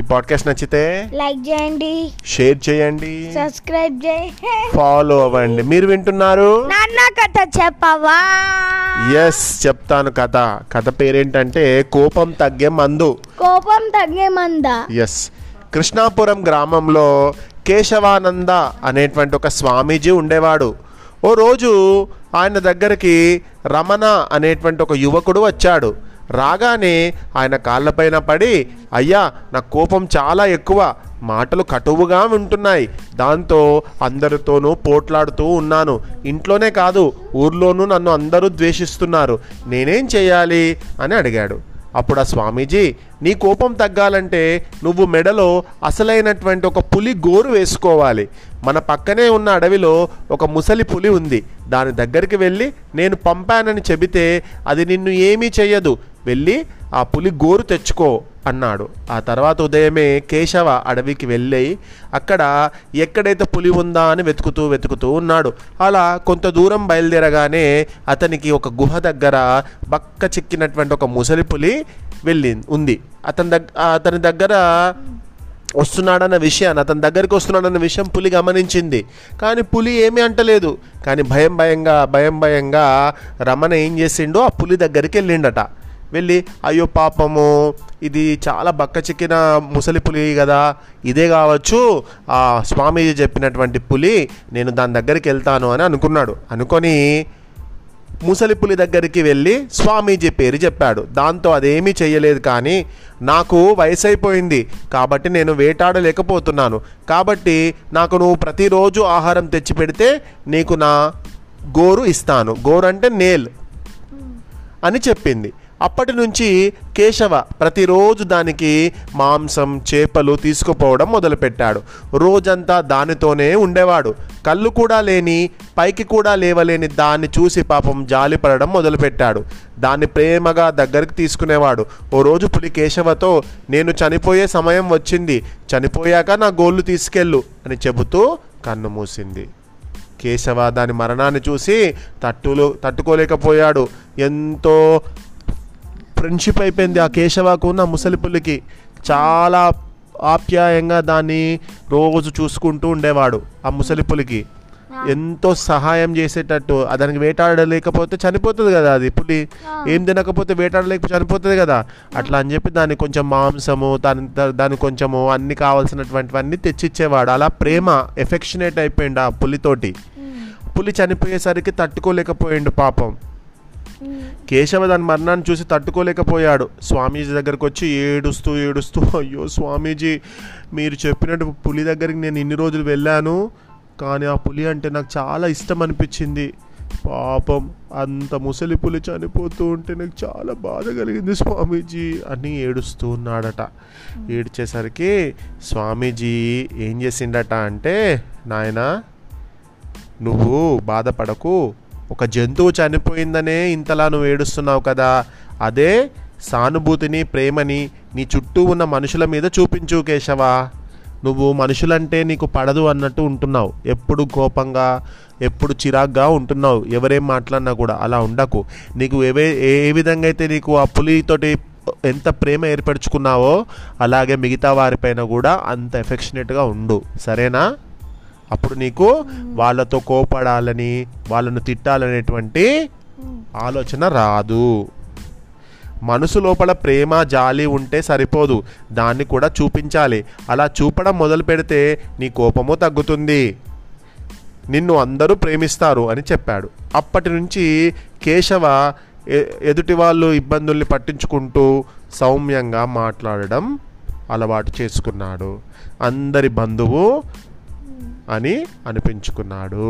ఈ పాడ్కాస్ట్ నచ్చితే లైక్ చేయండి. షేర్ చేయండి. సబ్స్క్రైబ్ చేయండి ఫాలో అవ్వండి. మీరు వింటున్నారు? నాన్న కథ చెప్పవా? ఎస్ చెప్తాను కథ. కథ పేరేంటంటే కోపం తగ్గే మందు. కోపం తగ్గే మందా? ఎస్ కృష్ణాపురం గ్రామంలో కేశవానంద అనేటువంటి ఒక స్వామీజీ ఉండేవాడు. ఓ రోజు ఆయన దగ్గరికి రమణ అనేటువంటి ఒక యువకుడు వచ్చాడు. రాగానే ఆయన కాళ్ళపైన పడి అయ్యా నా కోపం చాలా ఎక్కువ. మాటలు కటువుగా ఉంటున్నాయి దాంతో అందరితోనూ పోట్లాడుతూ ఉన్నాను. ఇంట్లోనే కాదు ఊర్లోనూ నన్ను అందరూ ద్వేషిస్తున్నారు. నేనేం చేయాలి? అని అడిగాడు. అప్పుడు ఆ స్వామీజీ నీ కోపం తగ్గాలంటే నువ్వు మెడలో అసలైనటువంటి ఒక పులి గోరు వేసుకోవాలి. మన పక్కనే ఉన్న అడవిలో ఒక ముసలి పులి ఉంది. దాని దగ్గరికి వెళ్ళి నేను పంపానని చెబితే అది నిన్ను ఏమీ చెయ్యదు. వెళ్ళి ఆ పులి గోరు తెచ్చుకో అన్నాడు. ఆ తర్వాత ఉదయమే కేశవ అడవికి వెళ్ళి అక్కడ ఎక్కడైతే పులి ఉందా అని వెతుకుతూ వెతుకుతూ ఉన్నాడు. అలా కొంత దూరం బయలుదేరగానే అతనికి ఒక గుహ దగ్గర బక్క చిక్కినటువంటి ఒక ముసలి పులి వెళ్ళి ఉంది. అతని దగ్గ అతని దగ్గర వస్తున్నాడన్న విషయాన్ని అతని దగ్గరికి వస్తున్నాడన్న విషయం పులి గమనించింది. కానీ పులి ఏమీ అంటలేదు. కానీ భయం భయంగా భయం భయంగా రమణ ఏం చేసిండో ఆ పులి దగ్గరికి వెళ్ళిండట. వెళ్ళి అయ్యో పాపము ఇది చాలా బక్క చిక్కిన ముసలి పులి కదా ఇదే కావచ్చు. ఆ స్వామీజీ చెప్పినటువంటి పులి నేను దాని దగ్గరికి వెళ్తాను అని అనుకున్నాడు. అనుకొని ముసలి పులి దగ్గరికి వెళ్ళి స్వామీజీ పేరు చెప్పాడు. దాంతో అదేమీ చేయలేదు కానీ నాకు వయసు అయిపోయింది కాబట్టి నేను వేటాడలేకపోతున్నాను. కాబట్టి నాకు నువ్వు ప్రతిరోజు ఆహారం తెచ్చి పెడితే నీకు నా గోరు ఇస్తాను. గోరు అంటే నేల్ అని చెప్పింది. అప్పటి నుంచి కేశవ ప్రతిరోజు దానికి మాంసం చేపలు తీసుకుపోవడం మొదలుపెట్టాడు. రోజంతా దానితోనే ఉండేవాడు. కళ్ళు కూడా లేని పైకి కూడా లేవలేని దాన్ని చూసి పాపం జాలిపడడం మొదలుపెట్టాడు. దాన్ని ప్రేమగా దగ్గరికి తీసుకునేవాడు. ఓ రోజు పులి కేశవతో నేను చనిపోయే సమయం వచ్చింది. చనిపోయాక నా గోళ్ళు తీసుకెళ్ళు అని చెబుతూ కన్ను మూసింది. కేశవ దాని మరణాన్ని చూసి తట్టులు తట్టుకోలేకపోయాడు. ఎంతో ఫ్రెండ్షిప్ అయిపోయింది ఆ కేశవకు ఉన్న ముసలి పుల్లికి చాలా ఆప్యాయంగా దాన్ని రోజు చూసుకుంటూ ఉండేవాడు ఆ ముసలి పులికి. ఎంతో సహాయం చేసేటట్టు దానికి వేటాడలేకపోతే చనిపోతుంది కదా అది పులి. ఏం తినకపోతే వేటాడలేక చనిపోతుంది కదా. అట్లా అని చెప్పి దాన్ని కొంచెం మాంసము దాని దానికి కొంచెము అన్ని కావాల్సినటువంటివన్నీ తెచ్చిచ్చేవాడు. అలా ప్రేమ ఎఫెక్షనేట్ అయిపోయిండు ఆ పులితోటి. పులి చనిపోయేసరికి తట్టుకోలేకపోయిండు పాపం. కేశవ దాని మరణాన్ని చూసి తట్టుకోలేకపోయాడు. స్వామీజీ దగ్గరకు వచ్చి ఏడుస్తూ ఏడుస్తూ అయ్యో స్వామీజీ మీరు చెప్పినట్టు పులి దగ్గరికి నేను ఇన్ని రోజులు వెళ్ళాను కానీ ఆ పులి అంటే నాకు చాలా ఇష్టం అనిపించింది. పాపం అంత ముసలి పులి చనిపోతూ ఉంటే నాకు చాలా బాధ కలిగింది స్వామీజీ అని ఏడుస్తూ ఉన్నాడట. ఏడ్చేసరికి స్వామీజీ ఏం చేసిండట అంటే నాయనా నువ్వు బాధపడకు ఒక జంతువు చనిపోయిందనే ఇంతలా నువ్వు ఏడుస్తున్నావు కదా అదే సానుభూతిని ప్రేమని నీ చుట్టూ ఉన్న మనుషుల మీద చూపించు కేశవా. నువ్వు మనుషులంటే నీకు పడదు అన్నట్టు ఉంటున్నావు. ఎప్పుడు కోపంగా ఎప్పుడు చిరాగ్గా ఉంటున్నావు. ఎవరేం మాట్లాడినా కూడా అలా ఉండకు. నీకు ఏవే ఏ ఏ విధంగా అయితే నీకు ఆ పులితోటి ఎంత ప్రేమ ఏర్పరచుకున్నావో అలాగే మిగతా వారిపైన కూడా అంత ఎఫెక్షనేట్గా ఉండు. సరేనా? అప్పుడు నీకు వాళ్ళతో కోపడాలని వాళ్ళను తిట్టాలనేటువంటి ఆలోచన రాదు. మనసు లోపల ప్రేమ జాలి ఉంటే సరిపోదు. దాన్ని కూడా చూపించాలి. అలా చూపడం మొదలు పెడితే నీ కోపము తగ్గుతుంది. నిన్ను అందరూ ప్రేమిస్తారు అని చెప్పాడు. అప్పటి నుంచి కేశవ ఎదుటి వాళ్ళు ఇబ్బందుల్ని పట్టించుకుంటూ సౌమ్యంగా మాట్లాడడం అలవాటు చేసుకున్నాడు. అందరి బంధువు అని అనిపించుకున్నాడు.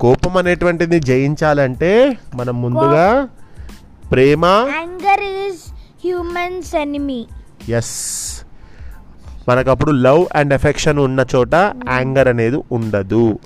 కోపం అనేటువంటిది జయించాలంటే మనం ముందుగా ప్రేమ యాంగర్ ఈజ్ హ్యూమన్స్ ఎనిమీ ఎస్ మనకప్పుడు లవ్ అండ్ ఎఫెక్షన్ ఉన్న చోట యాంగర్ అనేది ఉండదు.